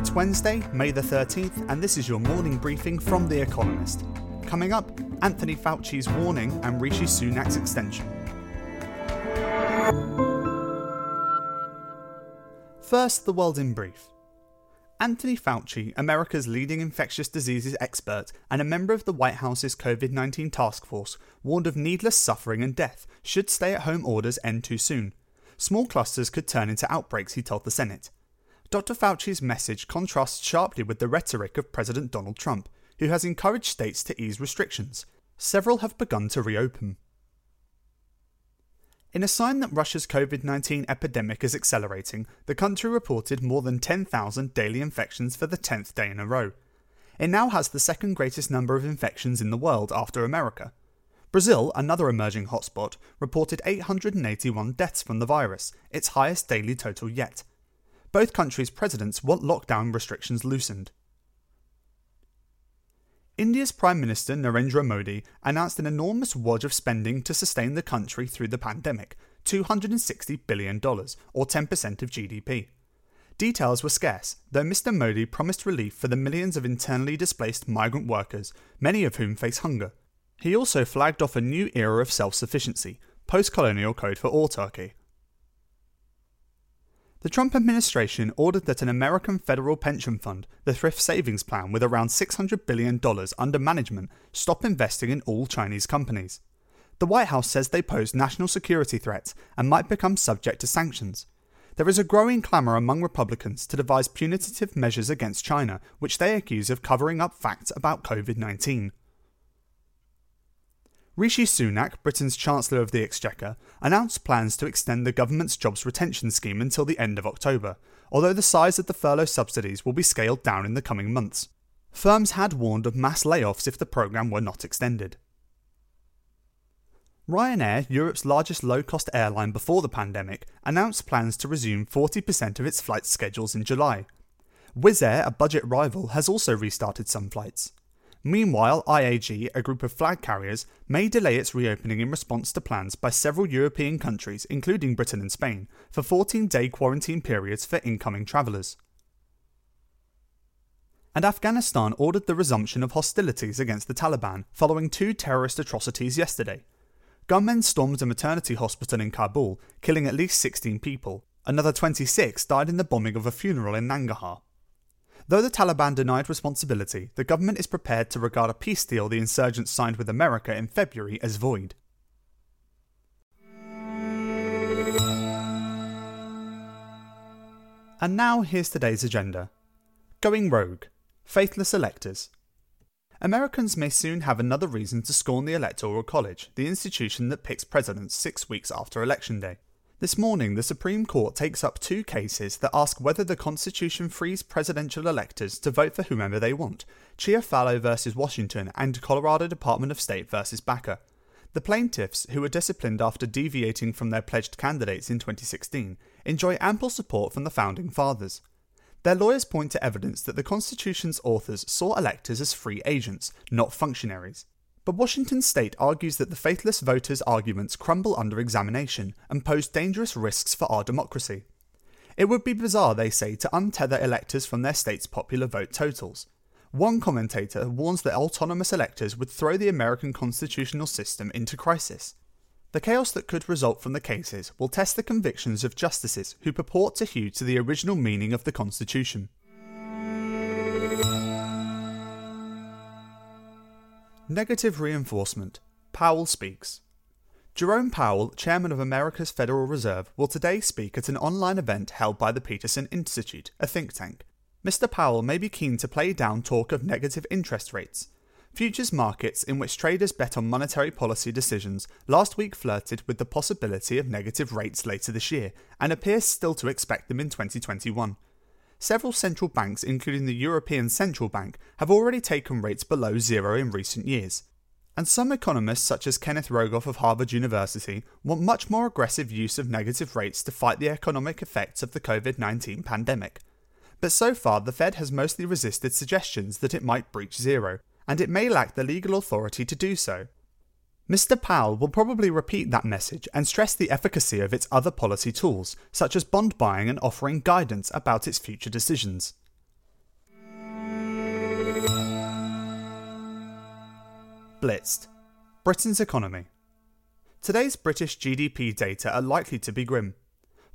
It's Wednesday, May the 13th, and this is your morning briefing from The Economist. Coming up, Anthony Fauci's warning and Rishi Sunak's extension. First, the world in brief. Anthony Fauci, America's leading infectious diseases expert and a member of the White House's COVID 19 task force, warned of needless suffering and death should stay at home orders end too soon. Small clusters could turn into outbreaks, he told the Senate. Dr. Fauci's message contrasts sharply with the rhetoric of President Donald Trump, who has encouraged states to ease restrictions. Several have begun to reopen. In a sign that Russia's COVID 19 epidemic is accelerating, the country reported more than 10,000 daily infections for the 10th day in a row. It now has the second greatest number of infections in the world after America. Brazil, another emerging hotspot, reported 881 deaths from the virus, its highest daily total yet. Both countries' presidents want lockdown restrictions loosened. India's Prime Minister Narendra Modi announced an enormous wad of spending to sustain the country through the pandemic $260 billion, or 10% of GDP. Details were scarce, though Mr. Modi promised relief for the millions of internally displaced migrant workers, many of whom face hunger. He also flagged off a new era of self sufficiency, post colonial code for autarky. The Trump administration ordered that an American federal pension fund, the Thrift Savings Plan, with around $600 billion under management, stop investing in all Chinese companies. The White House says they pose national security threats and might become subject to sanctions. There is a growing clamour among Republicans to devise punitive measures against China, which they accuse of covering up facts about COVID 19. Rishi Sunak, Britain's Chancellor of the Exchequer, announced plans to extend the government's jobs retention scheme until the end of October, although the size of the furlough subsidies will be scaled down in the coming months. Firms had warned of mass layoffs if the programme were not extended. Ryanair, Europe's largest low cost airline before the pandemic, announced plans to resume 40% of its flight schedules in July. Wizz Air, a budget rival, has also restarted some flights. Meanwhile, IAG, a group of flag carriers, may delay its reopening in response to plans by several European countries, including Britain and Spain, for 14 day quarantine periods for incoming travellers. And Afghanistan ordered the resumption of hostilities against the Taliban following two terrorist atrocities yesterday. Gunmen stormed a maternity hospital in Kabul, killing at least 16 people. Another 26 died in the bombing of a funeral in Nangarhar. Though the Taliban denied responsibility, the government is prepared to regard a peace deal the insurgents signed with America in February as void. And now here's today's agenda Going Rogue Faithless Electors. Americans may soon have another reason to scorn the Electoral College, the institution that picks presidents six weeks after Election Day. This morning, the Supreme Court takes up two cases that ask whether the Constitution frees presidential electors to vote for whomever they want Chiafalo versus Washington and Colorado Department of State versus Baca. The plaintiffs, who were disciplined after deviating from their pledged candidates in 2016, enjoy ample support from the Founding Fathers. Their lawyers point to evidence that the Constitution's authors saw electors as free agents, not functionaries. But Washington State argues that the faithless voters' arguments crumble under examination and pose dangerous risks for our democracy. It would be bizarre, they say, to untether electors from their state's popular vote totals. One commentator warns that autonomous electors would throw the American constitutional system into crisis. The chaos that could result from the cases will test the convictions of justices who purport to hew to the original meaning of the Constitution. Negative reinforcement. Powell speaks. Jerome Powell, chairman of America's Federal Reserve, will today speak at an online event held by the Peterson Institute, a think tank. Mr. Powell may be keen to play down talk of negative interest rates. Futures markets, in which traders bet on monetary policy decisions, last week flirted with the possibility of negative rates later this year and appears still to expect them in 2021 several central banks, including the European Central Bank, have already taken rates below zero in recent years. And some economists, such as Kenneth Rogoff of Harvard University, want much more aggressive use of negative rates to fight the economic effects of the COVID 19 pandemic. But so far, the Fed has mostly resisted suggestions that it might breach zero, and it may lack the legal authority to do so. Mr. Powell will probably repeat that message and stress the efficacy of its other policy tools, such as bond buying and offering guidance about its future decisions. Blitzed Britain's economy. Today's British GDP data are likely to be grim.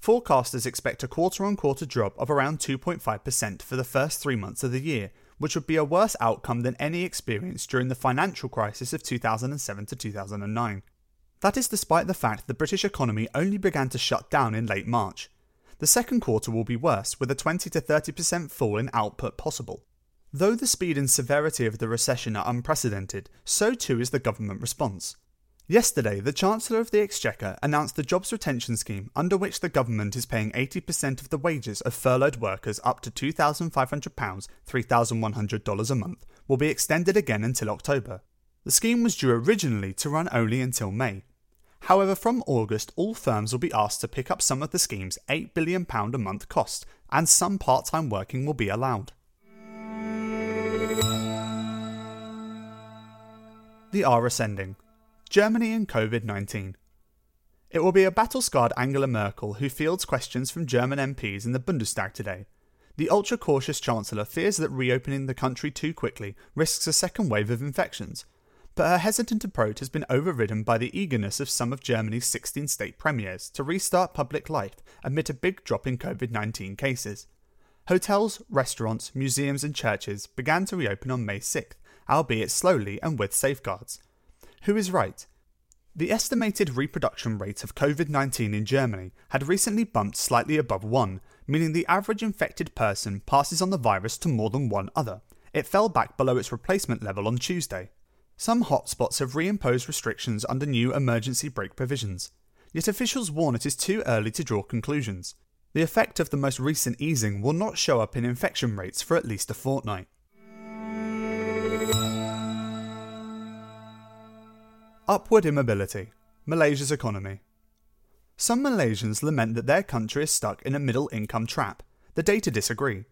Forecasters expect a quarter on quarter drop of around 2.5% for the first three months of the year, which would be a worse outcome than any experienced during the financial crisis of 2007 to 2009. That is despite the fact the British economy only began to shut down in late March. The second quarter will be worse, with a 20 to 30% fall in output possible. Though the speed and severity of the recession are unprecedented, so too is the government response. Yesterday, the Chancellor of the Exchequer announced the Jobs Retention Scheme, under which the government is paying 80% of the wages of furloughed workers up to £2,500, $3,100 a month, will be extended again until October. The scheme was due originally to run only until May. However, from August, all firms will be asked to pick up some of the scheme's £8 billion a month cost, and some part time working will be allowed. The R ascending. Germany and COVID 19. It will be a battle scarred Angela Merkel who fields questions from German MPs in the Bundestag today. The ultra cautious Chancellor fears that reopening the country too quickly risks a second wave of infections, but her hesitant approach has been overridden by the eagerness of some of Germany's 16 state premiers to restart public life amid a big drop in COVID 19 cases. Hotels, restaurants, museums, and churches began to reopen on May 6th, albeit slowly and with safeguards. Who is right? The estimated reproduction rate of COVID 19 in Germany had recently bumped slightly above 1, meaning the average infected person passes on the virus to more than one other. It fell back below its replacement level on Tuesday. Some hotspots have reimposed restrictions under new emergency brake provisions. Yet officials warn it is too early to draw conclusions. The effect of the most recent easing will not show up in infection rates for at least a fortnight. Upward immobility. Malaysia's economy. Some Malaysians lament that their country is stuck in a middle income trap. The data disagree.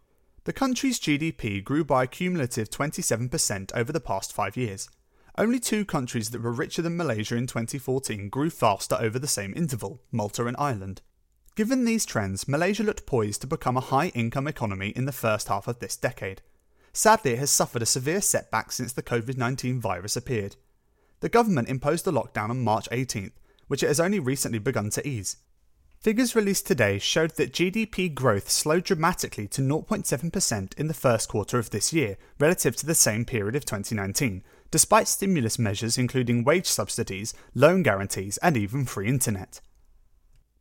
The country's GDP grew by a cumulative 27% over the past five years. Only two countries that were richer than Malaysia in 2014 grew faster over the same interval Malta and Ireland. Given these trends, Malaysia looked poised to become a high income economy in the first half of this decade. Sadly, it has suffered a severe setback since the COVID 19 virus appeared the government imposed a lockdown on March 18th, which it has only recently begun to ease. Figures released today showed that GDP growth slowed dramatically to 0.7% in the first quarter of this year relative to the same period of 2019, despite stimulus measures including wage subsidies, loan guarantees, and even free internet.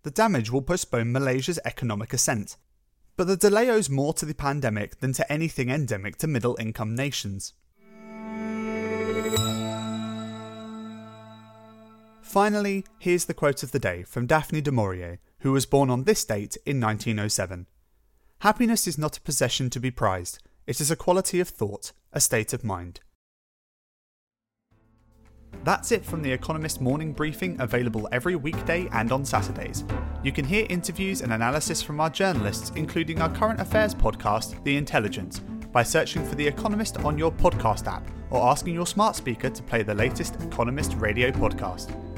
The damage will postpone Malaysia's economic ascent, but the delay owes more to the pandemic than to anything endemic to middle income nations. Finally, here's the quote of the day from Daphne du Maurier, who was born on this date in 1907. Happiness is not a possession to be prized, it is a quality of thought, a state of mind. That's it from the Economist morning briefing, available every weekday and on Saturdays. You can hear interviews and analysis from our journalists, including our current affairs podcast, The Intelligence, by searching for The Economist on your podcast app or asking your smart speaker to play the latest Economist radio podcast.